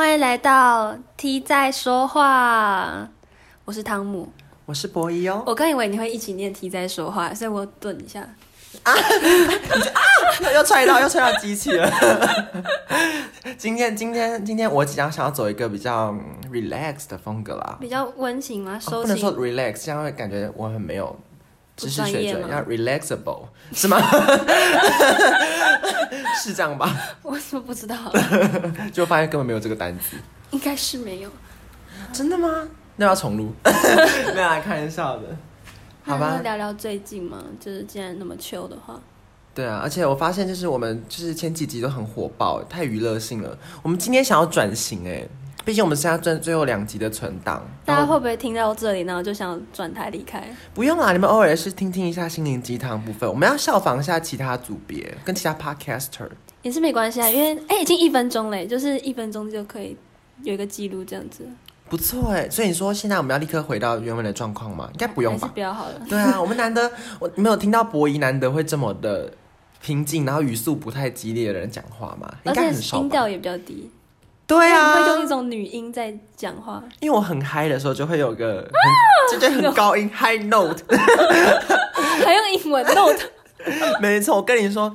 欢迎来到 T 在说话，我是汤姆，我是博一哦。我刚以为你会一起念 T 在说话，所以我顿一下。啊！啊！又踹到，又踹到机器了。今天，今天，今天我即将想要走一个比较 relax 的风格啦，比较温情吗？收、哦、不能说 relax，这样会感觉我很没有知识水准。要 relaxable 是吗？是这样吧？我怎么不知道？就发现根本没有这个单词。应该是没有。真的吗？那要重录？没有来开玩笑的。好吧，聊聊最近嘛，就是既然那么秋的话，对啊，而且我发现就是我们就是前几集都很火爆，太娱乐性了。我们今天想要转型哎，毕竟我们现在最最后两集的存档，大家会不会听到这里，然后就想转台离开？不用啦，你们偶尔是听听一下心灵鸡汤部分，我们要效仿一下其他组别跟其他 podcaster 也是没关系啊，因为哎、欸，已经一分钟嘞，就是一分钟就可以有一个记录这样子。不错哎，所以你说现在我们要立刻回到原本的状况吗？应该不用吧？比较好了。对啊，我们难得我没有听到博仪难得会这么的平静，然后语速不太激烈的人讲话嘛，应该很少。音调也比较低。对啊，会用一种女音在讲话。因为我很嗨的时候就会有个很，就很高音 high note，还用英文 note。没错，我跟你说，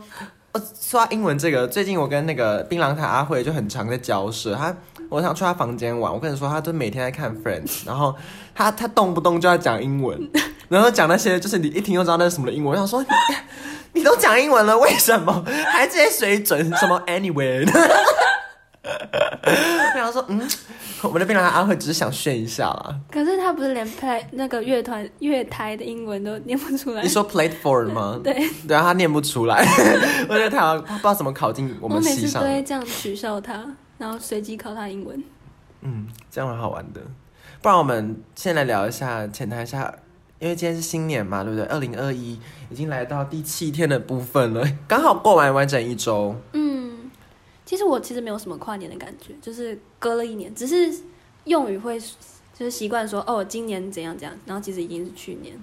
我说英文这个，最近我跟那个槟榔塔阿慧就很常在交涉，他。我想去他房间玩，我跟你说，他都每天在看 Friends，然后他他动不动就要讲英文，然后讲那些就是你一听就知道那是什么的英文。我想说，你，你都讲英文了，为什么还这些水准？什么 Anyway？我想说，嗯，我们的槟榔阿慧只是想炫一下啦。可是他不是连派那个乐团乐台的英文都念不出来。你说 platform 吗？对，对啊，他念不出来。我觉得他不知道怎么考进我们系上。我每次都会这样取笑他。然后随机考他英文，嗯，这样蛮好玩的。不然我们先来聊一下，浅谈一下，因为今天是新年嘛，对不对？二零二一已经来到第七天的部分了，刚好过完完整一周。嗯，其实我其实没有什么跨年的感觉，就是隔了一年，只是用语会就是习惯说哦，今年怎样怎样，然后其实已经是去年。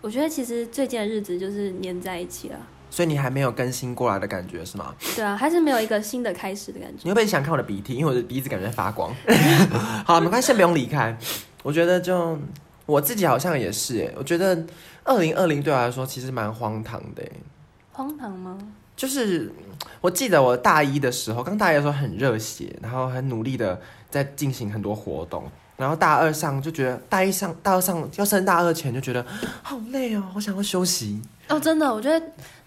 我觉得其实最近的日子就是黏在一起了。所以你还没有更新过来的感觉是吗？对啊，还是没有一个新的开始的感觉。你会不会想看我的鼻涕？因为我的鼻子感觉在发光。好了，没关系，先不用离开。我觉得就我自己好像也是诶，我觉得二零二零对我来说其实蛮荒唐的。荒唐吗？就是我记得我大一的时候，刚大一的时候很热血，然后很努力的在进行很多活动，然后大二上就觉得大一上大二上要升大二前就觉得好累哦，我想要休息。哦，真的，我觉得。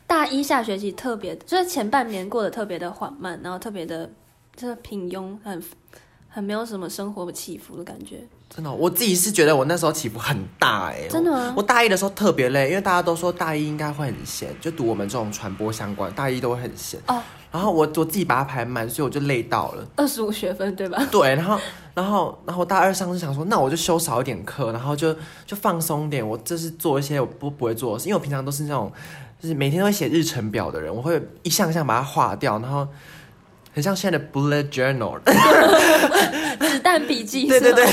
大一下学期特别，就是前半年过得特别的缓慢，然后特别的，就是平庸，很很没有什么生活起伏的感觉。真的，我自己是觉得我那时候起伏很大哎。真的吗？我大一的时候特别累，因为大家都说大一应该会很闲，就读我们这种传播相关，大一都会很闲。哦。然后我我自己把它排满，所以我就累到了。二十五学分对吧？对，然后然后然后大二上是想说，那我就修少一点课，然后就就放松点，我就是做一些我不不会做的事，因为我平常都是那种。就是每天都会写日程表的人，我会一项项把它划掉，然后很像现在的 bullet journal，子弹笔记。对对对，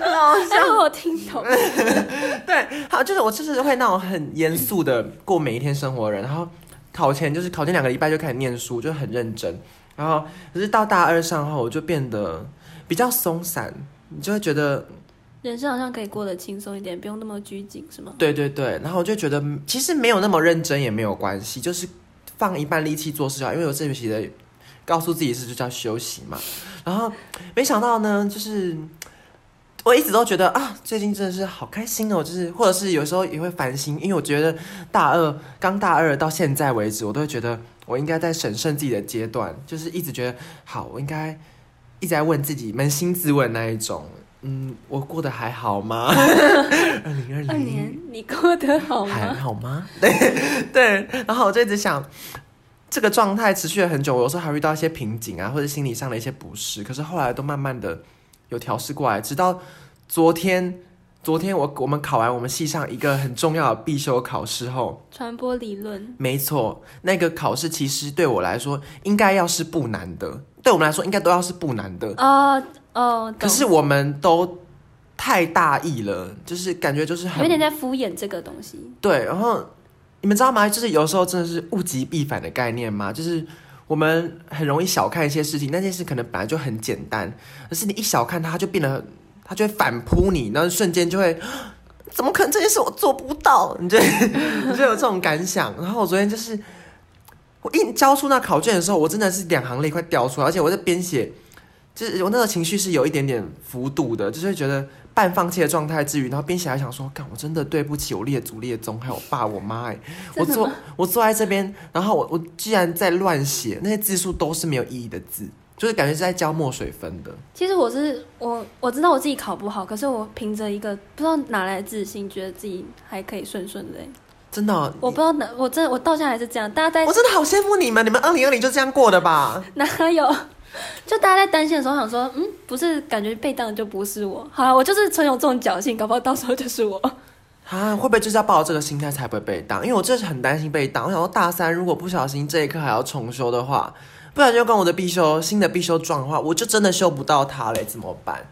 让我听懂。对，好，就是我就是会那种很严肃的过每一天生活的人，然后考前就是考前两个礼拜就开始念书，就很认真。然后可是到大二上后，我就变得比较松散，你就会觉得。人生好像可以过得轻松一点，不用那么拘谨，是吗？对对对，然后我就觉得其实没有那么认真也没有关系，就是放一半力气做事啊。因为我这学期的告诉自己是就叫休息嘛。然后没想到呢，就是我一直都觉得啊，最近真的是好开心哦，就是或者是有时候也会烦心，因为我觉得大二刚大二到现在为止，我都会觉得我应该在审慎自己的阶段，就是一直觉得好，我应该一直在问自己，扪心自问那一种。嗯，我过得还好吗？二零二零年，你过得好吗？还好吗？对对，然后我就一直想，这个状态持续了很久，我有时候还会遇到一些瓶颈啊，或者心理上的一些不适，可是后来都慢慢的有调试过来，直到昨天，昨天我我们考完我们系上一个很重要的必修考试后，传播理论，没错，那个考试其实对我来说应该要是不难的，对我们来说应该都要是不难的啊。Uh 哦，oh, 可是我们都太大意了，就是感觉就是很有点在敷衍这个东西。对，然后你们知道吗？就是有时候真的是物极必反的概念吗？就是我们很容易小看一些事情，那件事可能本来就很简单，可是你一小看它，它就变得，它就会反扑你，然后瞬间就会，怎么可能这件事我做不到？你就 你就有这种感想。然后我昨天就是，我一交出那考卷的时候，我真的是两行泪快掉出来，而且我在边写，就是我那个情绪是有一点点幅度的，就是觉得。半放弃的状态之余，然后边写还想说：“干，我真的对不起我列祖列宗，还有我爸我妈哎，我坐我坐在这边，然后我我既然在乱写，那些字数都是没有意义的字，就是感觉是在浇墨水分的。其实我是我我知道我自己考不好，可是我凭着一个不知道哪来的自信，觉得自己还可以顺顺的。真的、哦，我不知道哪，我真的我到现在还是这样。大家在，我真的好羡慕你们，你们二零二零就这样过的吧？哪有？” 就大家在担心的时候，想说，嗯，不是，感觉被当的就不是我。好了，我就是存有这种侥幸，搞不好到时候就是我。啊，会不会就是要抱这个心态才不会被当？因为我真是很担心被当。我想说，大三如果不小心这一科还要重修的话，不然就跟我的必修新的必修撞的话，我就真的修不到它嘞，怎么办？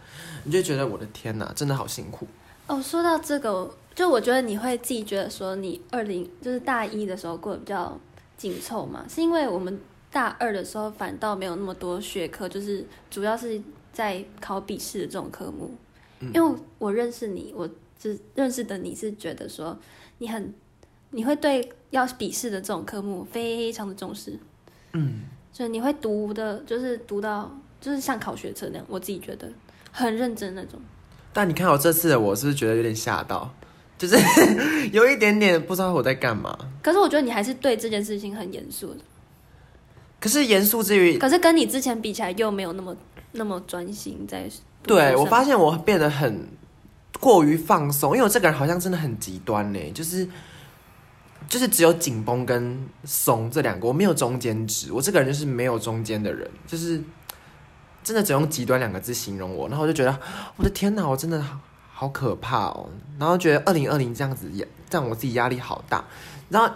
你就觉得我的天哪，真的好辛苦。哦，说到这个，就我觉得你会自己觉得说，你二零就是大一的时候过得比较紧凑嘛，是因为我们。大二的时候反倒没有那么多学科，就是主要是在考笔试的这种科目。嗯、因为我认识你，我只认识的你是觉得说你很你会对要笔试的这种科目非常的重视，嗯，所以你会读的，就是读到就是像考学车那样，我自己觉得很认真那种。但你看我这次的我是不是觉得有点吓到，就是 有一点点不知道我在干嘛。可是我觉得你还是对这件事情很严肃的。可是严肃之余，可是跟你之前比起来又没有那么那么专心在。对，我发现我变得很过于放松，因为我这个人好像真的很极端呢，就是就是只有紧绷跟松这两个，我没有中间值。我这个人就是没有中间的人，就是真的只用极端两个字形容我。然后我就觉得我的天哪，我真的好好可怕哦。然后觉得二零二零这样子也让我自己压力好大。然后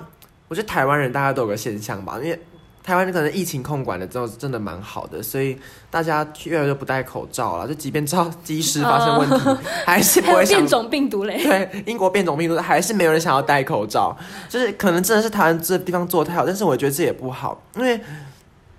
我觉得台湾人大家都有个现象吧，因为。台湾可能疫情控管的之后真的蛮好的，所以大家越来越不戴口罩了。就即便知道机师发生问题，哦、还是不会想。变种病毒嘞。对，英国变种病毒还是没有人想要戴口罩。就是可能真的是台湾这地方做得太好，但是我觉得这也不好，因为。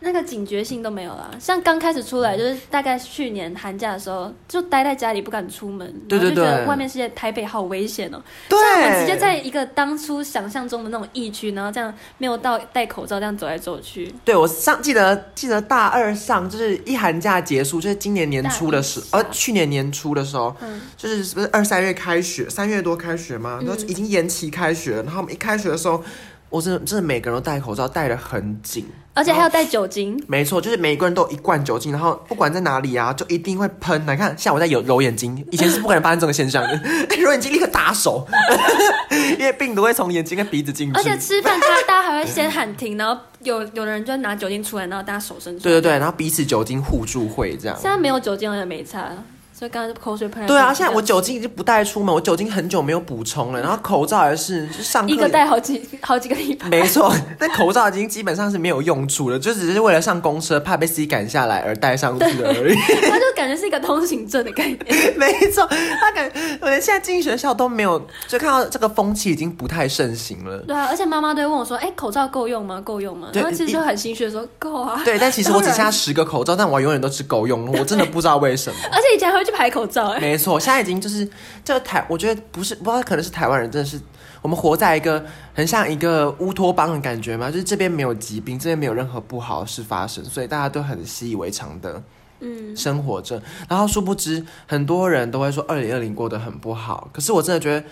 那个警觉性都没有了，像刚开始出来就是大概去年寒假的时候，就待在家里不敢出门，对对对，然后就觉得外面世界台北好危险哦。对，像我们直接在一个当初想象中的那种疫区，然后这样没有到戴口罩这样走来走去。对，我上记得记得大二上就是一寒假结束，就是今年年初的时候，呃，去年年初的时候，嗯，就是是不是二三月开学，三月多开学嘛？然后已经延期开学，然后我们一开学的时候。我真的真的每个人都戴口罩，戴得很紧，而且还要带酒精。没错，就是每个人都有一罐酒精，然后不管在哪里啊，就一定会喷。来看，像我在有揉眼睛，以前是不可能发生这个现象的，揉眼睛立刻打手，因为病毒会从眼睛跟鼻子进去。而且吃饭，大家大家还会先喊停，然后有有的人就拿酒精出来，然后大家手伸出来。对对对，然后彼此酒精互助会这样。现在没有酒精也没差。所以刚才口水喷。对啊，现在我酒精已经不带出门，我酒精很久没有补充了。然后口罩也是，就上课一个戴好几好几个礼拜。没错，那口罩已经基本上是没有用处了，就只是为了上公车怕被司机赶下来而戴上去的而已。他就感觉是一个通行证的概念。没错，他感觉我连现在进学校都没有，就看到这个风气已经不太盛行了。对啊，而且妈妈都会问我说：“哎，口罩够用吗？够用吗？”然后其实就很心虚的说：“够啊。”对，但其实我只剩下十个口罩，但我永远都是够用，我真的不知道为什么。而且以前还会去排口罩，哎。没错，现在已经就是这个台，我觉得不是，不知道可能是台湾人，真的是我们活在一个很像一个乌托邦的感觉嘛，就是这边没有疾病，这边没有任何不好的事发生，所以大家都很习以为常的，嗯，生活着。嗯、然后殊不知，很多人都会说二零二零过得很不好，可是我真的觉得，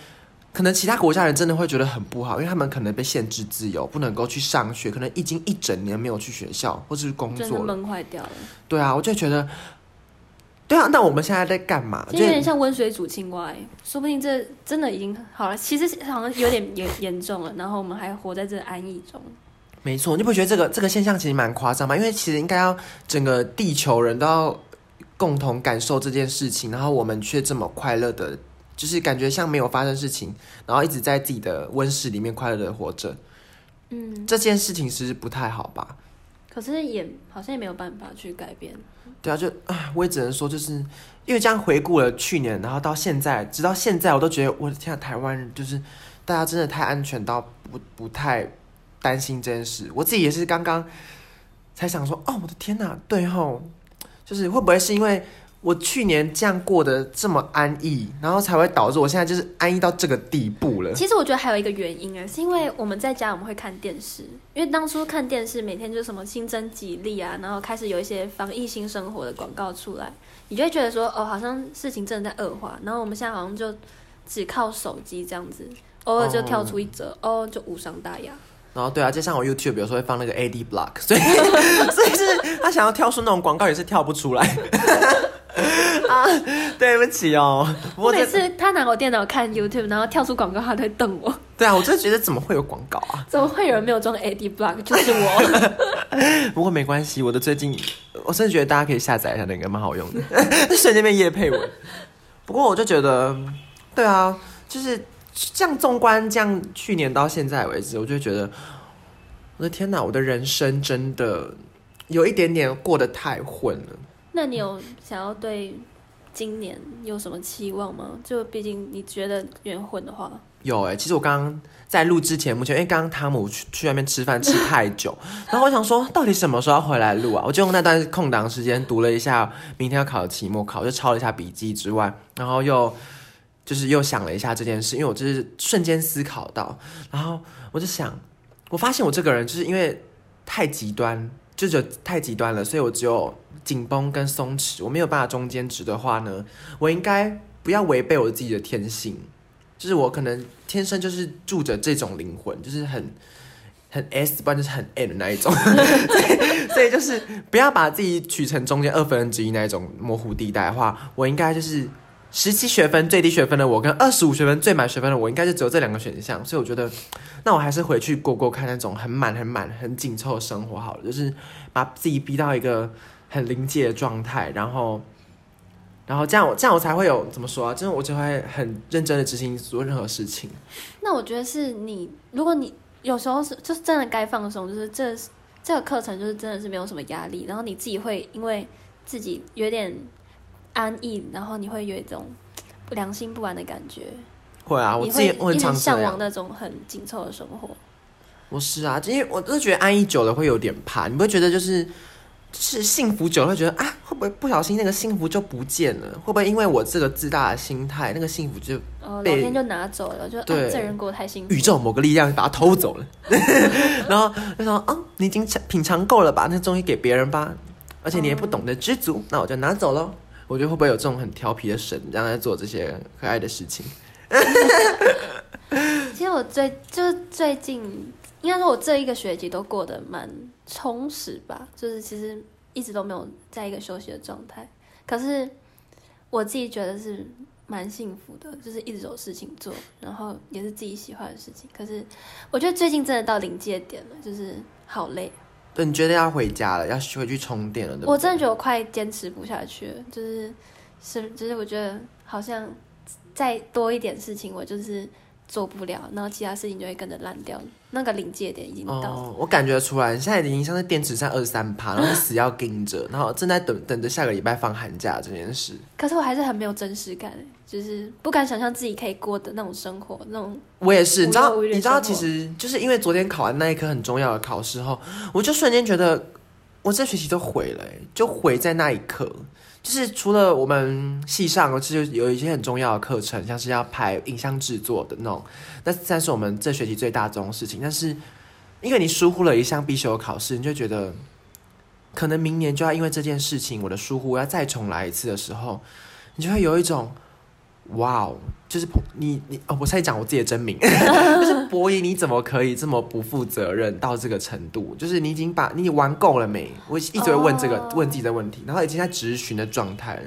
可能其他国家人真的会觉得很不好，因为他们可能被限制自由，不能够去上学，可能已经一整年没有去学校或者是工作，真的闷坏掉了。对啊，我就觉得。对啊，那我们现在在干嘛？就有点像温水煮青蛙，欸，说不定这真的已经好了。其实好像有点 严严重了，然后我们还活在这个安逸中。没错，你不觉得这个这个现象其实蛮夸张吗？因为其实应该要整个地球人都要共同感受这件事情，然后我们却这么快乐的，就是感觉像没有发生事情，然后一直在自己的温室里面快乐的活着。嗯，这件事情其实不太好吧？可是也好像也没有办法去改变。对啊，就啊，我也只能说，就是因为这样回顾了去年，然后到现在，直到现在，我都觉得我的天啊，台湾人就是大家真的太安全到不不太担心这件事。我自己也是刚刚才想说，哦，我的天哪，对吼，就是会不会是因为我去年这样过得这么安逸，然后才会导致我现在就是安逸到这个地步了？其实我觉得还有一个原因啊，是因为我们在家我们会看电视，因为当初看电视每天就什么新增几例啊，然后开始有一些防疫新生活的广告出来，你就会觉得说，哦，好像事情真的在恶化，然后我们现在好像就只靠手机这样子，偶尔就跳出一则，哦，哦，就无伤大雅。然后对啊，就像我 YouTube 有时候会放那个 AD Block，所以 所以是他想要跳出那种广告也是跳不出来。啊，对不起哦。我每次他拿我电脑看 YouTube，然后跳出广告，他都会瞪我。对啊，我真的觉得怎么会有广告啊？怎么会有人没有装 AD Block？就是我。不过没关系，我的最近我真的觉得大家可以下载一下那个蛮好用的，瞬间变叶配文。不过我就觉得，对啊，就是。这样纵观，这样去年到现在为止，我就觉得，我的天哪，我的人生真的有一点点过得太混了。那你有想要对今年有什么期望吗？就毕竟你觉得有点混的话，有哎、欸。其实我刚刚在录之前，目前因为刚刚汤姆去去外面吃饭吃太久，然后我想说，到底什么时候要回来录啊？我就用那段空档时间读了一下明天要考的期末考，就抄了一下笔记之外，然后又。就是又想了一下这件事，因为我就是瞬间思考到，然后我就想，我发现我这个人就是因为太极端，就觉得太极端了，所以我只有紧绷跟松弛，我没有办法中间值的话呢，我应该不要违背我自己的天性，就是我可能天生就是住着这种灵魂，就是很很 S，不然就是很 N 的那一种，所以所以就是不要把自己取成中间二分之一那一种模糊地带的话，我应该就是。十七学分最低学分的我，跟二十五学分最满学分的我，应该是只有这两个选项。所以我觉得，那我还是回去过过看那种很满、很满、很紧凑的生活好了，就是把自己逼到一个很临界的状态，然后，然后这样我这样我才会有怎么说啊？就是我就会很认真的执行做任何事情。那我觉得是你，如果你有时候是就是真的该放松，就是这这个课程就是真的是没有什么压力，然后你自己会因为自己有点。安逸，然后你会有一种良心不安的感觉。会啊，我自己我很常向往那种很紧凑的生活。我是啊，因为我都觉得安逸久了会有点怕。你不会觉得就是是幸福久了会觉得啊，会不会不小心那个幸福就不见了？会不会因为我这个自大的心态，那个幸福就哦，老天就拿走了？就对、啊，这人过得太幸福，宇宙某个力量把它偷走了。然后就说啊，你已经品尝够了吧？那终于给别人吧。而且你也不懂得知足，嗯、那我就拿走喽。我觉得会不会有这种很调皮的神，让他做这些可爱的事情？其实我最就是最近，应该说我这一个学期都过得蛮充实吧，就是其实一直都没有在一个休息的状态。可是我自己觉得是蛮幸福的，就是一直有事情做，然后也是自己喜欢的事情。可是我觉得最近真的到临界点了，就是好累。对，你觉得要回家了，要回去充电了，对对？我真的觉得我快坚持不下去了，就是是，就是我觉得好像再多一点事情，我就是做不了，然后其他事情就会跟着烂掉。那个临界点已经到了。哦，我感觉出来，现在已经像是电池剩二十三趴，然后死要盯着，然后正在等等着下个礼拜放寒假这件事。可是我还是很没有真实感，就是不敢想象自己可以过的那种生活，那种。我也是，你知道，你知道，其实就是因为昨天考完那一科很重要的考试后，我就瞬间觉得我这学期都毁了，就毁在那一刻。就是除了我们系上，其实有一些很重要的课程，像是要拍影像制作的那种，那算是我们这学期最大宗的事情。但是因为你疏忽了一项必修考试，你就觉得可能明年就要因为这件事情，我的疏忽要再重来一次的时候，你就会有一种。哇哦，就是你你哦，我在讲我自己的真名，就是博弈，你怎么可以这么不负责任到这个程度？就是你已经把你玩够了没？我一直会问这个、oh. 问自己的问题，然后已经在质询的状态了。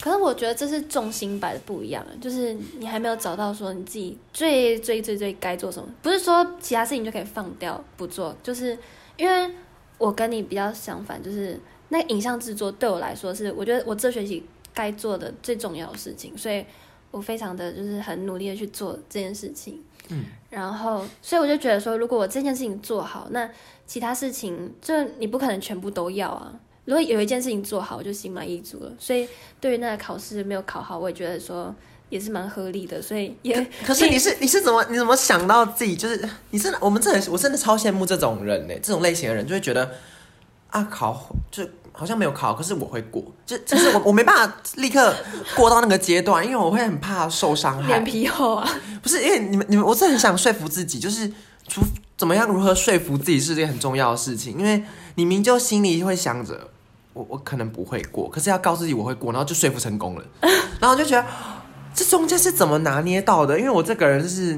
可是我觉得这是重心摆的不一样，就是你还没有找到说你自己最最最最该做什么，不是说其他事情就可以放掉不做，就是因为我跟你比较相反，就是那个影像制作对我来说是我觉得我这学期该做的最重要的事情，所以。我非常的就是很努力的去做这件事情，嗯，然后所以我就觉得说，如果我这件事情做好，那其他事情就你不可能全部都要啊。如果有一件事情做好，我就心满意足了。所以对于那个考试没有考好，我也觉得说也是蛮合理的。所以也可，是你是 你是怎么你怎么想到自己就是你真的我们真的我真的超羡慕这种人呢？这种类型的人就会觉得啊，考就好像没有考，可是我会过，就就是我我没办法立刻过到那个阶段，因为我会很怕受伤害。脸皮厚啊？不是，因为你们你们，我是很想说服自己，就是除怎么样如何说服自己是件很重要的事情，因为你明就心里会想着，我我可能不会过，可是要告诉自己我会过，然后就说服成功了，然后就觉得这中间是怎么拿捏到的？因为我这个人就是。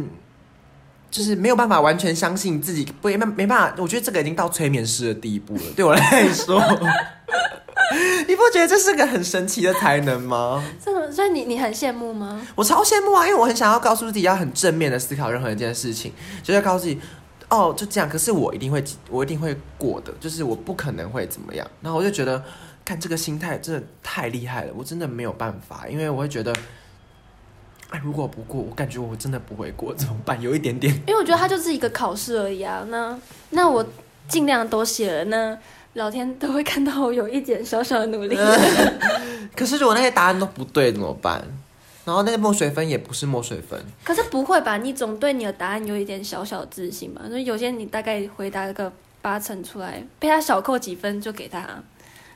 就是没有办法完全相信自己，不没没办法。我觉得这个已经到催眠师的地步了，对我来说。你不觉得这是个很神奇的才能吗？这个，所以你你很羡慕吗？我超羡慕啊，因为我很想要告诉自己要很正面的思考任何一件事情，就是要告诉自己，哦，就这样。可是我一定会，我一定会过的，就是我不可能会怎么样。然后我就觉得，看这个心态真的太厉害了，我真的没有办法，因为我会觉得。哎，如果不过，我感觉我真的不会过，怎么办？有一点点，因为我觉得它就是一个考试而已啊。那那我尽量都写了，那老天都会看到我有一点小小的努力。可是如果那些答案都不对怎么办？然后那个墨水分也不是墨水分。可是不会吧？你总对你的答案有一点小小的自信吧？所以有些你大概回答个八成出来，被他小扣几分就给他。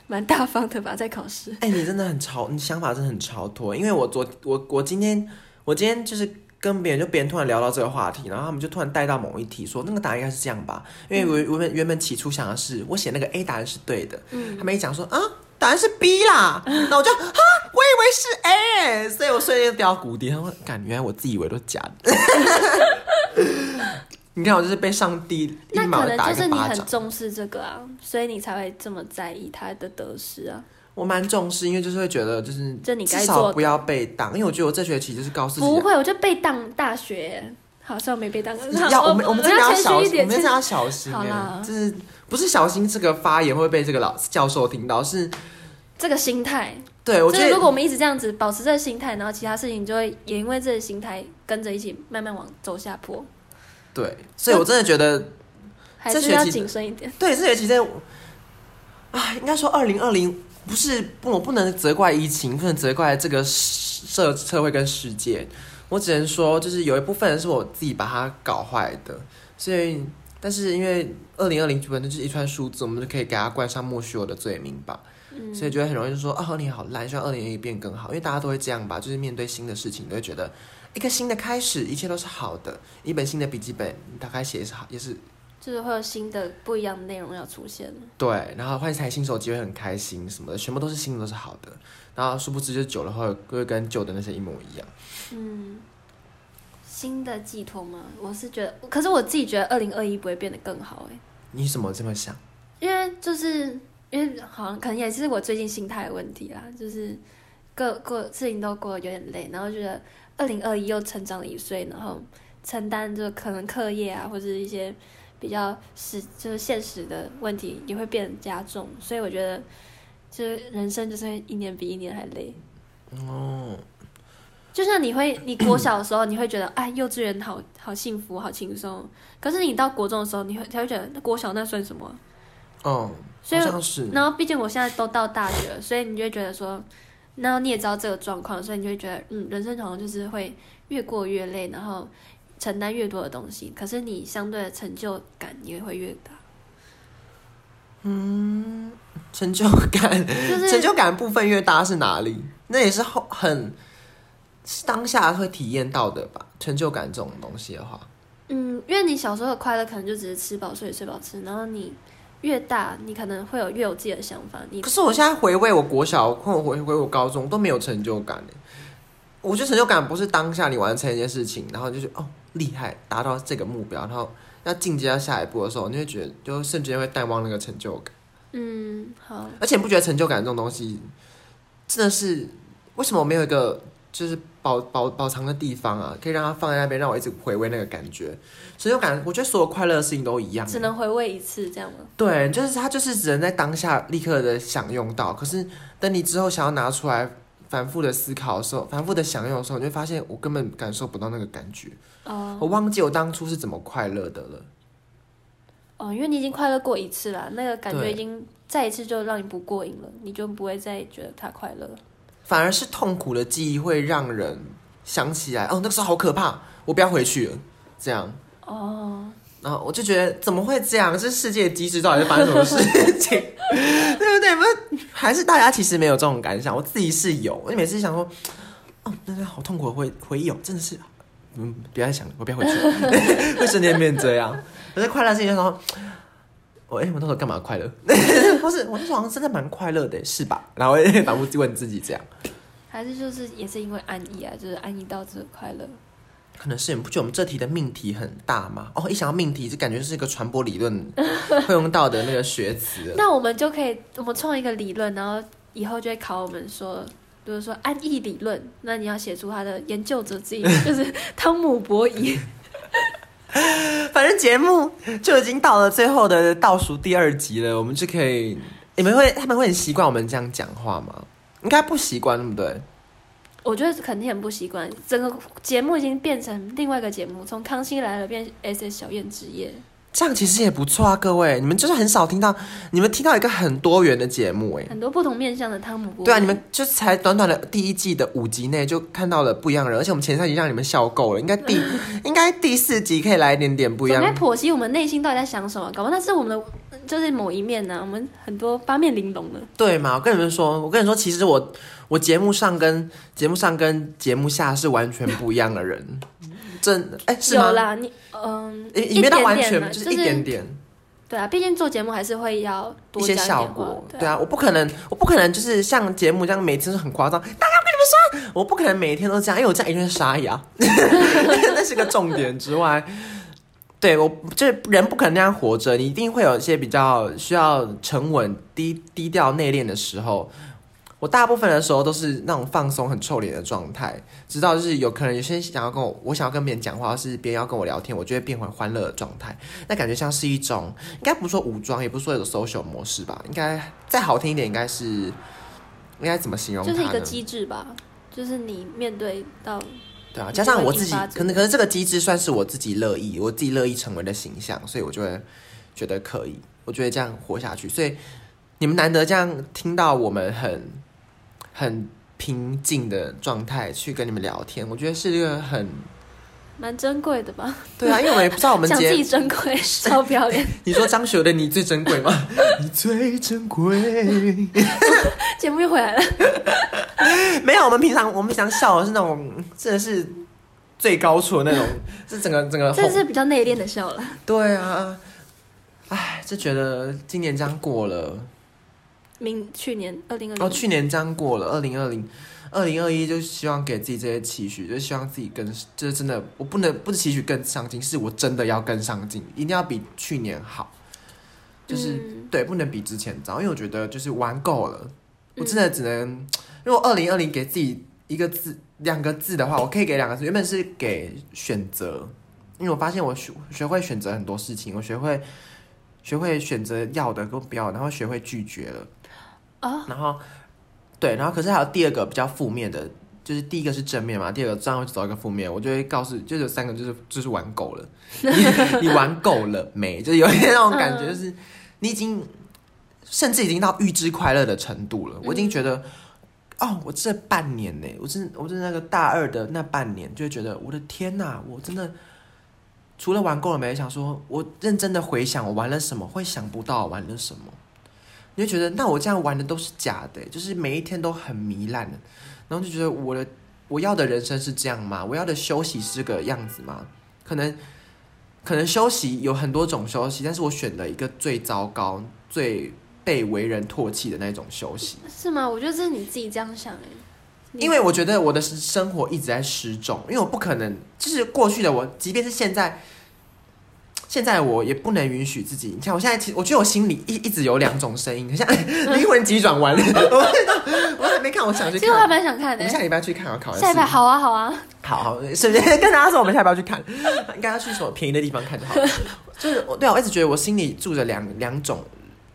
蛮大方的吧，在考试。哎、欸，你真的很超，你想法真的很超脱。因为我昨我我今天我今天就是跟别人，就别人突然聊到这个话题，然后他们就突然带到某一题，说那个答案应该是这样吧？因为我原本原本起初想的是我写那个 A 答案是对的，嗯，他们一讲说啊，答案是 B 啦，那我就哈，我以为是 A，所以我瞬间掉谷底。他说，感觉原来我自己以为都是假的。你看，我就是被上帝。那可能就是你很重视这个啊，所以你才会这么在意他的得失啊。我蛮重视，因为就是会觉得，就是至少不要被挡。因为我觉得我这学期就是告诉不会，我就被当大学，好像没被当。要我们我们真的要小心，我们真的要小心。好啦，就是不是小心这个发言会被这个老教授听到，是这个心态。对，我觉得如果我们一直这样子保持这个心态，然后其他事情就会也因为这个心态跟着一起慢慢往走下坡。对，所以我真的觉得这学期还是要谨慎一点。对，这学期在啊，应该说二零二零不是不，我不能责怪疫情，不能责怪这个社社会跟世界，我只能说，就是有一部分人是我自己把它搞坏的。所以，但是因为二零二零本身就是一串数字，我们就可以给它冠上莫须有的罪名吧。嗯，所以觉得很容易就说啊，二零好烂，希望二零二一变更好，因为大家都会这样吧，就是面对新的事情都会觉得。一个新的开始，一切都是好的。一本新的笔记本，打开写也是好，也是，就是会有新的不一样的内容要出现。对，然后换一台新手机会很开心什么的，全部都是新的，都是好的。然后殊不知，就久了后会跟旧的那些一模一样。嗯，新的寄托吗？我是觉得，可是我自己觉得二零二一不会变得更好哎。你怎么这么想？因为就是因为好像可能也是我最近心态的问题啦，就是各各事情都过得有点累，然后觉得。二零二一又成长了一岁，然后承担着可能课业啊，或者一些比较实就是现实的问题也会变加重，所以我觉得，就是人生就是一年比一年还累。哦，就像你会，你国小的时候你会觉得，哎，幼稚园好好幸福，好轻松。可是你到国中的时候，你会才会觉得，那国小那算什么？哦，所以。然后毕竟我现在都到大学了，所以你就会觉得说。那你也知道这个状况，所以你就会觉得，嗯，人生好像就是会越过越累，然后承担越多的东西，可是你相对的成就感也会越大。嗯，成就感，就是成就感部分越大是哪里？那也是后很当下会体验到的吧？成就感这种东西的话，嗯，因为你小时候的快乐可能就只是吃饱睡，睡饱吃，然后你。越大，你可能会有越有自己的想法。你可是我现在回味我国小，或者回回我高中都没有成就感。我觉得成就感不是当下你完成一件事情，然后就是哦厉害，达到这个目标，然后要进阶到下一步的时候，你会觉得就瞬间会淡忘那个成就感。嗯，好。而且不觉得成就感这种东西真的是为什么我没有一个？就是保保保藏的地方啊，可以让它放在那边，让我一直回味那个感觉。所以我感觉，我觉得所有快乐的事情都一样，只能回味一次，这样吗？对，就是它就是只能在当下立刻的享用到。可是等你之后想要拿出来反复的思考的时候，反复的享用的时候，你就发现我根本感受不到那个感觉。哦，我忘记我当初是怎么快乐的了。哦，因为你已经快乐过一次了，那个感觉已经再一次就让你不过瘾了，你就不会再觉得它快乐。反而是痛苦的记忆会让人想起来，哦，那个时候好可怕，我不要回去了。这样哦，然后我就觉得怎么会这样？这世界机制到底是发生什么事情？对不对？不，还是大家其实没有这种感想，我自己是有。我每次想说，哦，那是好痛苦的回回忆哦，真的是，嗯，不要想，我不要回去了，会瞬间变这样。可是快乐是一件说，我哎，我那时候干嘛快乐？不是，我那时候好像真的蛮快乐的，是吧？然后我也反复问自己这样，还是就是也是因为安逸啊，就是安逸到这快乐。可能是你不觉得我们这题的命题很大吗？哦，一想到命题就感觉是一个传播理论 会用到的那个学词。那我们就可以，我们创一个理论，然后以后就会考我们说，比如说安逸理论，那你要写出他的研究者之一，就是汤姆伯仪。反正节目就已经到了最后的倒数第二集了，我们就可以，你们会他们会很习惯我们这样讲话吗？应该不习惯，对不对？我觉得肯定很不习惯，整个节目已经变成另外一个节目，从康熙来了变 SS 小燕之夜，这样其实也不错啊，各位，你们就是很少听到，你们听到一个很多元的节目，哎，很多不同面向的汤姆波。对啊，你们就才短短的第一季的五集内就看到了不一样的人，而且我们前三集让你们笑够了，应该第 应该第四集可以来一点点不一样，应该剖析我们内心到底在想什么，搞不好那是我们的就是某一面呢、啊，我们很多八面玲珑的，对嘛？我跟你们说，我跟你说，其实我。我节目上跟节目上跟节目下是完全不一样的人，真的哎，是吗？有啦，你嗯，也没到完全就是一点点，对啊，毕竟做节目还是会要多一些效果，对啊，我不可能，我不可能就是像节目这样每天都很夸张。大家跟你们说，我不可能每天都这样，因为我这样一定会沙哑，那是个重点之外，对我就是人不可能那样活着，你一定会有一些比较需要沉稳、低低调、内敛的时候。我大部分的时候都是那种放松、很臭脸的状态，直到就是有可能有些人想要跟我，我想要跟别人讲话，是别人要跟我聊天，我就会变回欢乐的状态。那感觉像是一种，应该不说武装，也不是说有 social 模式吧？应该再好听一点，应该是应该怎么形容？就是一个机制吧，就是你面对到对啊，加上我自己，可能可能这个机制算是我自己乐意，我自己乐意成为的形象，所以我就会觉得可以，我觉得这样活下去。所以你们难得这样听到我们很。很平静的状态去跟你们聊天，我觉得是一个很蛮珍贵的吧？对啊，因为我们也不知道我们 讲自己珍贵，超漂亮。你说张学友的你最珍贵吗？你最珍贵。节目又回来了。没有，我们平常我们平常笑的是那种真的是最高处的那种，是整个整个这是比较内敛的笑了。对啊，哎，就觉得今年这样过了。明去年二零二零。哦，去年这样过了，二零二零，二零二一就希望给自己这些期许，就希望自己更，就是真的，我不能不是期许更上进，是我真的要更上进，一定要比去年好，就是、嗯、对，不能比之前早，因为我觉得就是玩够了，我真的只能，嗯、如果二零二零给自己一个字、两个字的话，我可以给两个字，原本是给选择，因为我发现我学学会选择很多事情，我学会学会选择要的跟不要，然后学会拒绝了。然后，对，然后可是还有第二个比较负面的，就是第一个是正面嘛，第二个这样会走一个负面，我就会告诉，就有三个，就是就是玩够了，你，你玩够了没？就是有一点那种感觉，就是你已经甚至已经到预知快乐的程度了。我已经觉得，哦，我这半年呢，我真我真那个大二的那半年，就会觉得我的天呐，我真的除了玩够了没，想说我认真的回想我玩了什么，会想不到玩了什么。你就觉得，那我这样玩的都是假的，就是每一天都很糜烂的，然后就觉得我的我要的人生是这样吗？我要的休息是这个样子吗？可能可能休息有很多种休息，但是我选了一个最糟糕、最被为人唾弃的那种休息，是吗？我觉得这是你自己这样想诶，因为我觉得我的生活一直在失重，因为我不可能，就是过去的我，即便是现在。现在我也不能允许自己，你看我现在，其实我觉得我心里一一直有两种声音，像 灵魂急转弯。我我还没看，我想去看。其实我还蛮想看的。我们下礼拜去看啊，考下礼拜好啊，好啊，好好，顺便跟大家说，我们下礼拜去看，应该要去什么便宜的地方看就好了。就是我对啊，我一直觉得我心里住着两两种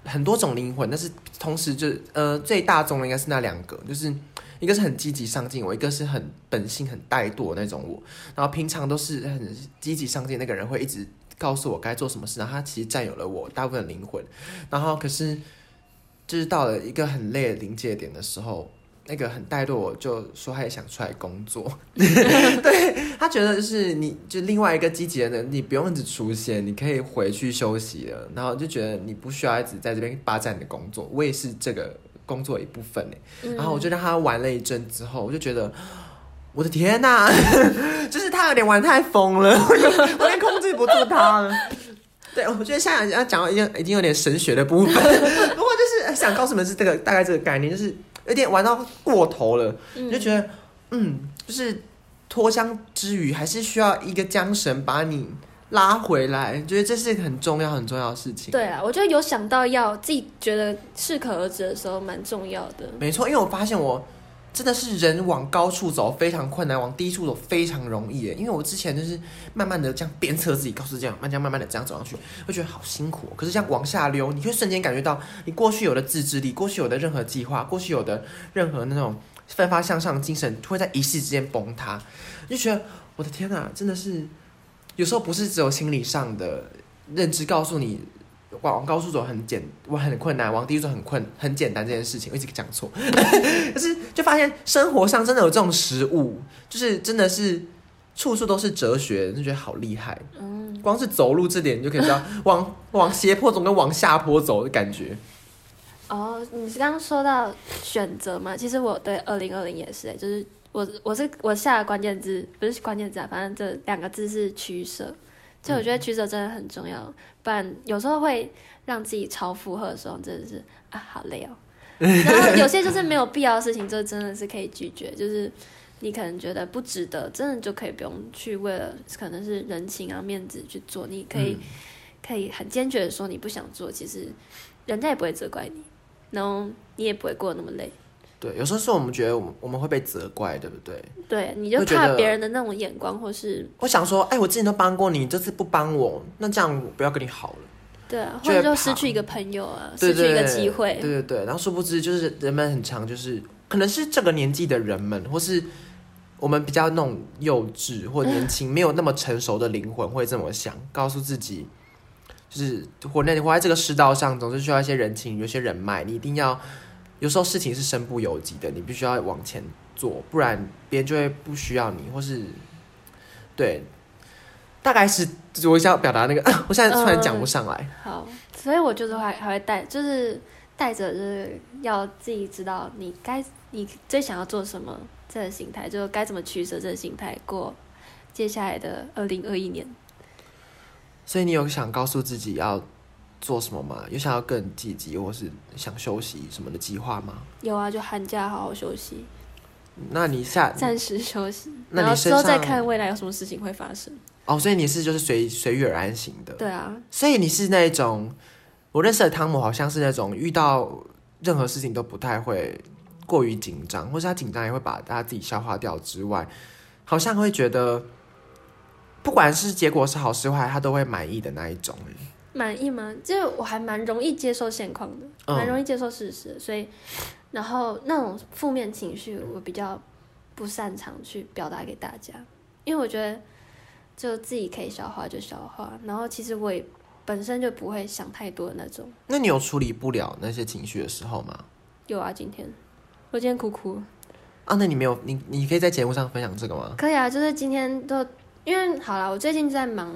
很多种灵魂，但是同时就呃最大众的应该是那两个，就是一个是很积极上进，我一个是很本性很怠惰那种我。然后平常都是很积极上进那个人会一直。告诉我该做什么事，然后他其实占有了我大部分的灵魂，然后可是就是到了一个很累的临界点的时候，那个很怠惰，我就说他也想出来工作。对，他觉得就是你就另外一个积极的人，你不用一直出现，你可以回去休息了。然后就觉得你不需要一直在这边霸占你的工作，我也是这个工作的一部分。然后我就让他玩了一阵之后，我就觉得我的天哪，就是他有点玩太疯了，我有点控制不住他了。对，我觉得现在要讲到已经已经有点神学的部分，不过就是想告诉你们是这个大概这个概念，就是。有点玩到过头了，嗯、就觉得，嗯，就是脱缰之余，还是需要一个缰绳把你拉回来。觉得这是一个很重要、很重要的事情。对啊，我觉得有想到要自己觉得适可而止的时候，蛮重要的。没错，因为我发现我。真的是人往高处走非常困难，往低处走非常容易耶。因为我之前就是慢慢的这样鞭策自己，告诉这样慢慢慢慢的这样走上去，会觉得好辛苦。可是这样往下溜，你会瞬间感觉到你过去有的自制力，过去有的任何计划，过去有的任何那种奋发向上的精神，会在一夕之间崩塌。就觉得我的天哪，真的是有时候不是只有心理上的认知告诉你。往高处走很简，我很困难；往低处走很困，很简单。这件事情我一直讲错，可是就发现生活上真的有这种食物，就是真的是处处都是哲学，就觉得好厉害。嗯，光是走路这点你就可以知道，往往斜坡走跟往下坡走的感觉。哦，你刚刚说到选择嘛，其实我对二零二零也是，就是我我是我下的关键字不是关键字啊，反正这两个字是取舍。就我觉得取舍真的很重要，不然有时候会让自己超负荷的时候，真的是啊，好累哦。然后有些就是没有必要的事情，就真的是可以拒绝。就是你可能觉得不值得，真的就可以不用去为了可能是人情啊、面子去做。你可以可以很坚决的说你不想做，其实人家也不会责怪你，然后你也不会过得那么累。对，有时候是我们觉得我们我们会被责怪，对不对？对，你就怕别人的那种眼光，或是我想说，哎，我之前都帮过你，这次不帮我，那这样我不要跟你好了。对啊，或者就失去一个朋友啊，失去一个机会。对对对，然后殊不知，就是人们很常，就是可能是这个年纪的人们，或是我们比较那种幼稚或 年轻，没有那么成熟的灵魂会这么想，告诉自己，就是活在活在这个世道上，总是需要一些人情，有些人脉，你一定要。有时候事情是身不由己的，你必须要往前做，不然别人就会不需要你，或是对，大概是我想要表达那个，我现在突然讲不上来。嗯。好，所以我就是还还会带，就是带着就是要自己知道你该你最想要做什么这个心态，就该怎么取舍这个心态过接下来的二零二一年。所以你有想告诉自己要做什么吗？有想要更积极，或是想休息什么的计划吗？有啊，就寒假好好休息。那你下暂时休息，那你之后再看未来有什么事情会发生。哦，所以你是就是随随遇而安型的。对啊，所以你是那种我认识的汤姆，好像是那种遇到任何事情都不太会过于紧张，或是他紧张也会把他自己消化掉之外，好像会觉得不管是结果是好是坏，他都会满意的那一种。满意吗？就我还蛮容易接受现况的，蛮容易接受事实，所以，然后那种负面情绪我比较不擅长去表达给大家，因为我觉得就自己可以消化就消化，然后其实我也本身就不会想太多的那种。那你有处理不了那些情绪的时候吗？有啊，今天我今天哭哭。啊，那你没有你你可以在节目上分享这个吗？可以啊，就是今天都因为好了，我最近在忙。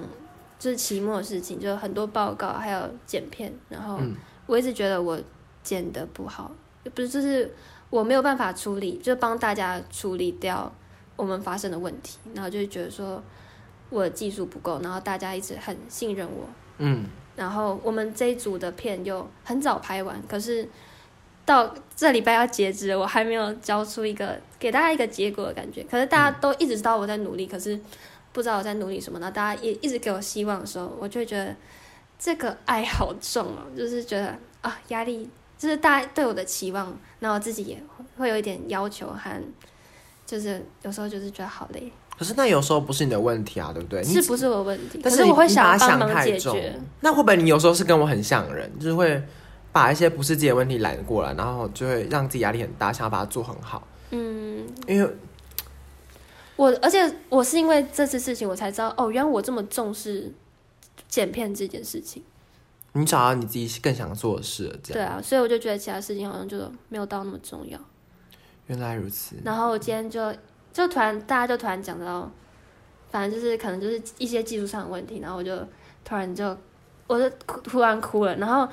就是期末的事情，就很多报告，还有剪片，然后我一直觉得我剪的不好，不是，就是我没有办法处理，就帮大家处理掉我们发生的问题，然后就觉得说我的技术不够，然后大家一直很信任我，嗯，然后我们这一组的片又很早拍完，可是到这礼拜要截止，我还没有交出一个给大家一个结果的感觉，可是大家都一直知道我在努力，可是。不知道我在努力什么，然后大家也一直给我希望的时候，我就会觉得这个爱好重哦，就是觉得啊压力，就是大家对我的期望，然后自己也会有一点要求和，就是有时候就是觉得好累。可是那有时候不是你的问题啊，对不对？是不是我的问题？但是，可是我会想要帮忙解决。那会不会你有时候是跟我很像的人，就是会把一些不是自己的问题揽过来，然后就会让自己压力很大，想要把它做很好。嗯，因为。我而且我是因为这次事情，我才知道哦，原来我这么重视剪片这件事情。你找到你自己更想做的事了，这样。对啊，所以我就觉得其他事情好像就没有到那么重要。原来如此。然后我今天就就突然大家就突然讲到，反正就是可能就是一些技术上的问题，然后我就突然就我就哭突然哭了，然后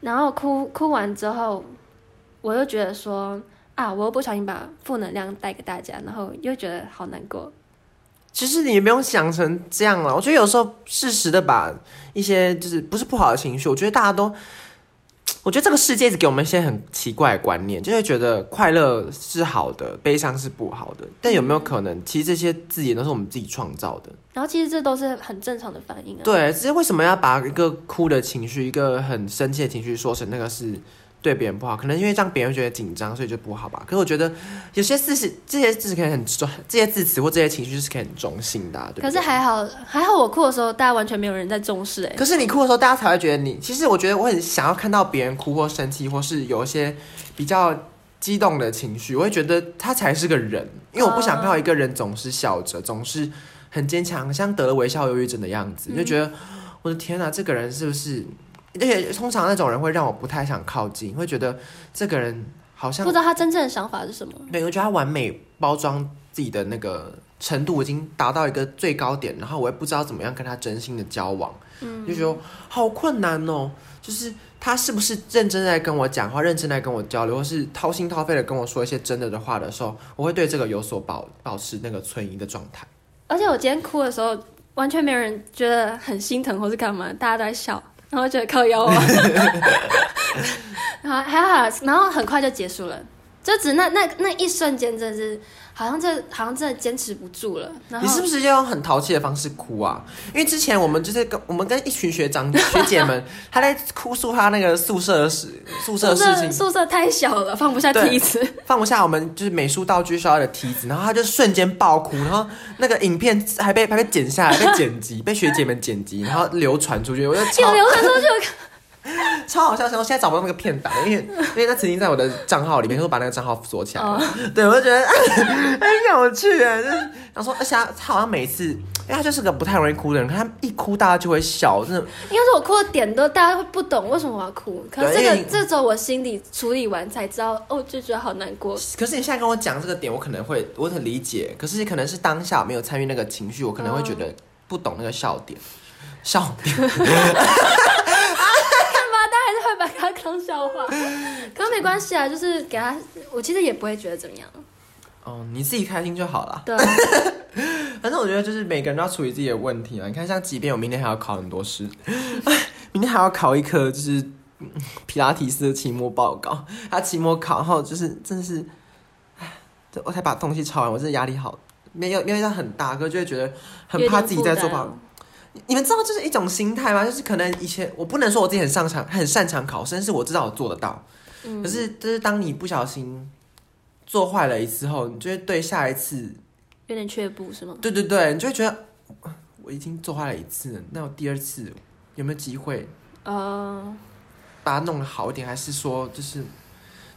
然后哭哭完之后，我又觉得说啊，我又不小心把负能量带给大家，然后又觉得好难过。其实你也不用想成这样了，我觉得有时候适时的把一些就是不是不好的情绪，我觉得大家都，我觉得这个世界一直给我们一些很奇怪的观念，就会觉得快乐是好的，悲伤是不好的。但有没有可能，其实这些字眼都是我们自己创造的？然后其实这都是很正常的反应啊。对，只是为什么要把一个哭的情绪，一个很生气的情绪说成那个是？对别人不好，可能因为这样别人觉得紧张，所以就不好吧。可是我觉得有些字是这些字可以很重，这些字词或这些情绪是可以很中性的啊，对对？可是还好，还好我哭的时候，大家完全没有人在重视哎。可是你哭的时候，大家才会觉得你。其实我觉得我很想要看到别人哭或生气，或是有一些比较激动的情绪，我会觉得他才是个人。因为我不想看到一个人总是笑着，总是很坚强，像得了微笑忧郁症的样子，就觉得我的天哪，这个人是不是？而且通常那种人会让我不太想靠近，会觉得这个人好像不知道他真正的想法是什么。对，我觉得他完美包装自己的那个程度已经达到一个最高点，然后我也不知道怎么样跟他真心的交往，嗯，就觉得好困难哦。就是他是不是认真在跟我讲话，认真在跟我交流，或是掏心掏肺的跟我说一些真的的话的时候，我会对这个有所保保持那个存疑的状态。而且我今天哭的时候，完全没有人觉得很心疼或是干嘛，大家都在笑。然后觉得靠腰啊，然后 还好，然后很快就结束了，就只那那那一瞬间，真的是好像这好像真的坚持不住了。你是不是要用很淘气的方式哭啊？因为之前我们就是跟我们跟一群学长 学姐们，他在哭诉他那个宿舍的事，宿舍的事情，宿舍太小了，放不下梯子，放不下我们就是美术道具需要的梯子，然后他就瞬间爆哭，然后那个影片还被还被剪下来，被剪辑，被学姐们剪辑，然后流传出去，我就超流传出去。超好笑！我现在找不到那个片段，因为因为他曾经在我的账号里面，我把那个账号锁起来了。Oh. 对，我就觉得 很有趣啊！就是然后说，而且他，他好像每次，因为他就是个不太容易哭的人，可他一哭大家就会笑，真的。应该是我哭的点都大家会不懂为什么我要哭，可是这个这周我心里处理完才知道，哦，就觉得好难过。可是你现在跟我讲这个点，我可能会我很理解，可是可能是当下没有参与那个情绪，我可能会觉得不懂那个笑点，笑点。把他当笑话，可是没关系啊，就是给他，我其实也不会觉得怎么样。哦，你自己开心就好了。对，反正我觉得就是每个人都要处理自己的问题啊。你看，像即便我明天还要考很多试，明天还要考一科就是皮拉提斯的期末报告，他期末考后就是真的是，哎，我才把东西抄完，我真的压力好，没有，因为他很大，哥就会觉得很怕自己在做不好。你们知道这是一种心态吗？就是可能以前我不能说我自己很擅长、很擅长考生，但是我知道我做得到。嗯、可是，就是当你不小心做坏了一次后，你就会对下一次有点却步，是吗？对对对，你就会觉得我已经做坏了一次了，那我第二次有没有机会？呃，把它弄得好一点，还是说就是？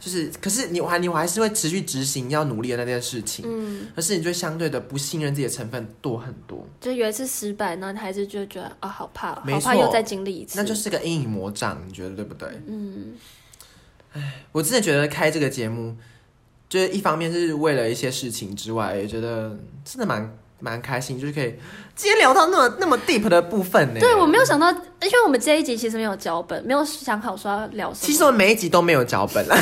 就是，可是你我还你我还是会持续执行要努力的那件事情，嗯，可是你就相对的不信任自己的成分多很多。就有一次失败，然后你还是就觉得啊、哦，好怕，好怕又再经历一次，那就是个阴影魔障，你觉得对不对？嗯，哎，我真的觉得开这个节目，就是一方面是为了一些事情之外，也觉得真的蛮。蛮开心，就是可以直接聊到那么那么 deep 的部分呢。对，我没有想到，因为我们这一集其实没有脚本，没有想好说要聊什么。其实我们每一集都没有脚本了，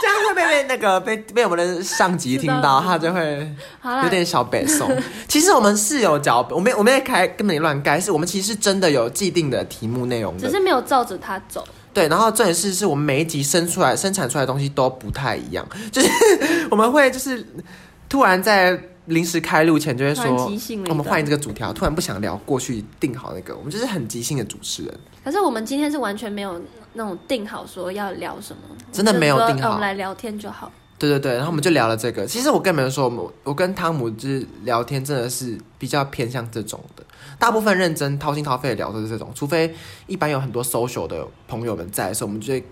这样会被被那个被被我们的上级听到，他就会有点小北宋。其实我们是有脚本，我没我没有开根本乱改，是我们其实是真的有既定的题目内容的，只是没有照着它走。对，然后重点是是我们每一集生出来生产出来的东西都不太一样，就是 我们会就是突然在。临时开录前就会说，我们换这个主题，突然不想聊过去定好那个，我们就是很即兴的主持人。可是我们今天是完全没有那种定好说要聊什么，真的没有定好，我们来聊天就好。对对对，然后我们就聊了这个。其实我跟你们说，我我跟汤姆就是聊天，真的是比较偏向这种的。大部分认真掏心掏肺的聊都是这种，除非一般有很多 social 的朋友们在的时候，我们就会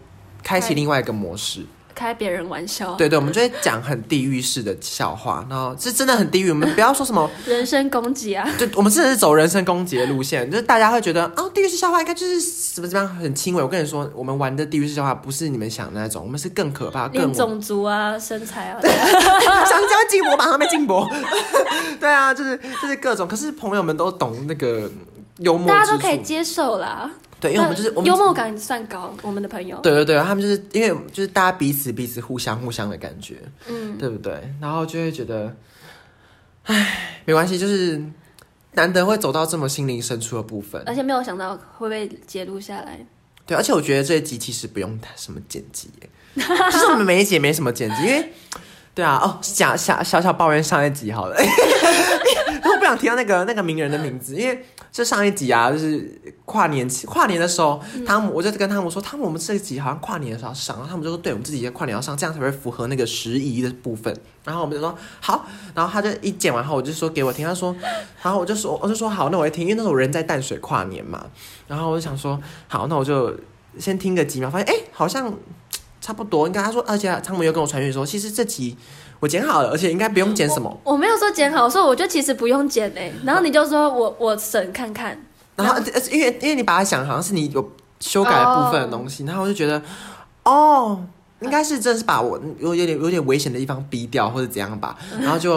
开启另外一个模式。开别人玩笑。对对，我们就会讲很地狱式的笑话，然后是真的很地狱。我们不要说什么 人身攻击啊，就我们真的是走人身攻击的路线，就是大家会觉得哦，地狱式笑话应该就是什么怎么样很轻微。我跟你说，我们玩的地狱式笑话不是你们想的那种，我们是更可怕、更种族啊、身材啊，香蕉禁博，马上被禁博。对啊，就是就是各种，可是朋友们都懂那个幽默，大家都可以接受啦。对，因为我们就是我们幽默感算高，我们的朋友。对对对，他们就是因为就是大家彼此彼此互相互相的感觉，嗯，对不对？然后就会觉得，唉，没关系，就是难得会走到这么心灵深处的部分，而且没有想到会被揭露下来。对，而且我觉得这一集其实不用什么剪辑，其 实我们每一集也没什么剪辑，因为对啊，哦，讲小小小抱怨上一集好了。我不想提到那个那个名人的名字，因为这上一集啊，就是跨年期跨年的时候，汤姆我就跟汤姆说，汤姆我们这一集好像跨年的时候要上，然后他们就说，对，我们自己在跨年要上，这样才会符合那个时宜的部分。然后我们就说好，然后他就一剪完后，我就说给我听，他说，然后我就说我就说好，那我一听，因为那时候人在淡水跨年嘛，然后我就想说好，那我就先听个几秒，发现哎，好像差不多，应该他说，而且汤姆又跟我传讯说，其实这集。我剪好了，而且应该不用剪什么。我，我没有说剪好，我说我就其实不用剪哎。然后你就说我我审看看。然后因为因为你把它想好像是你有修改的部分的东西，oh. 然后我就觉得哦，应该是真是把我有有点有点危险的地方逼掉或者怎样吧。然后就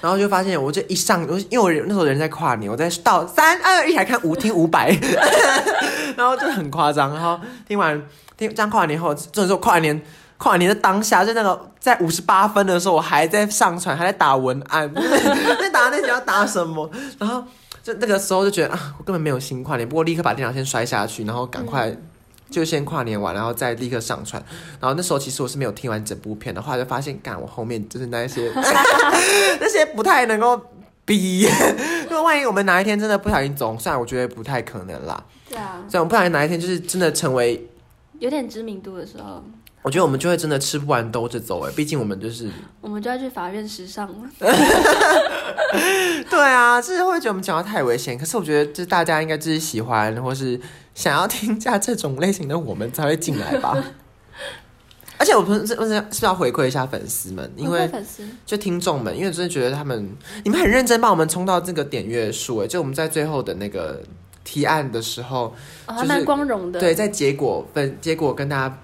然后就发现我就一上，因为我那时候人在跨年，我在到三二一还看五听五百，然后就很夸张。然后听完听这样跨完年后，这时候跨完年。跨完年的当下，就那个在五十八分的时候，我还在上传，还在打文案，在打那些要打什么，然后就那个时候就觉得啊，我根本没有心跨年，不过立刻把电脑先摔下去，然后赶快就先跨年完，然后再立刻上传。然后那时候其实我是没有听完整部片的，话就发现，干我后面就是那些 那些不太能够比，因为万一我们哪一天真的不小心走，虽然我觉得不太可能啦，对啊，虽然我不小心哪一天就是真的成为有点知名度的时候。我觉得我们就会真的吃不完兜着走哎，毕竟我们就是，我们就要去法院时尚了。对啊，就是会觉得我们讲话太危险。可是我觉得，就是大家应该就是喜欢或是想要听下这种类型的，我们才会进来吧。而且我不是是不是要回馈一下粉丝们，因为就听众们，因为真的觉得他们你们很认真帮我们冲到这个点阅数哎，就我们在最后的那个提案的时候，还蛮光荣的。对，在结果分结果跟大家。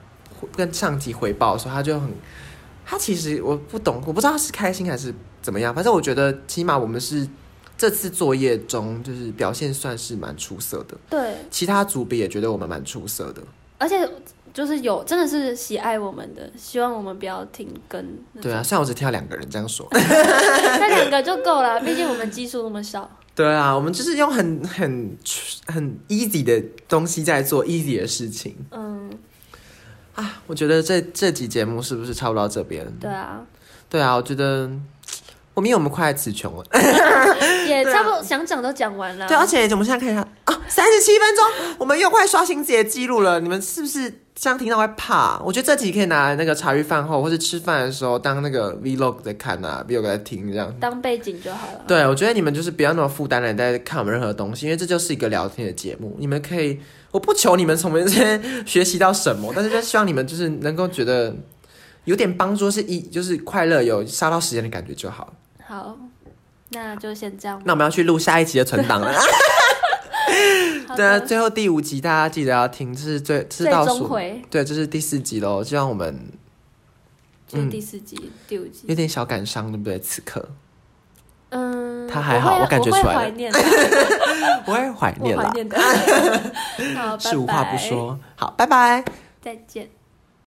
跟上级回报的时候，他就很，他其实我不懂，我不知道他是开心还是怎么样。反正我觉得，起码我们是这次作业中，就是表现算是蛮出色的。对，其他组别也觉得我们蛮出色的。而且就是有真的是喜爱我们的，希望我们不要停更。对啊，虽然我只听到两个人这样说，那两个就够了，毕竟我们基数那么少。对啊，我们就是用很很很 easy 的东西在做 easy 的事情。嗯。啊，我觉得这这集节目是不是差不多到这边？对啊，对啊，我觉得我们因为我们快词穷了，也差不多想讲都讲完了。对，而且我们现在看一下啊，三十七分钟，我们又快刷新自己的记录了。你们是不是这样听到会怕？我觉得这集可以拿来那个茶余饭后或是吃饭的时候当那个 vlog 在看啊，vlog 在听这样，当背景就好了。对，我觉得你们就是不要那么负担的在看我们任何东西，因为这就是一个聊天的节目，你们可以。我不求你们从我们这边 学习到什么，但是就希望你们就是能够觉得有点帮助，是一就是快乐，有杀到时间的感觉就好。好，那就先这样。那我们要去录下一集的存档了。对啊，最后第五集大家记得要听，这是最这是倒数回。对，这是第四集喽。希望我们嗯，第四集第五集有点小感伤，对不对？此刻。嗯，他还好，我，我感觉出来。怀念，我会怀念的。好，是无话不说。好，拜拜，再见。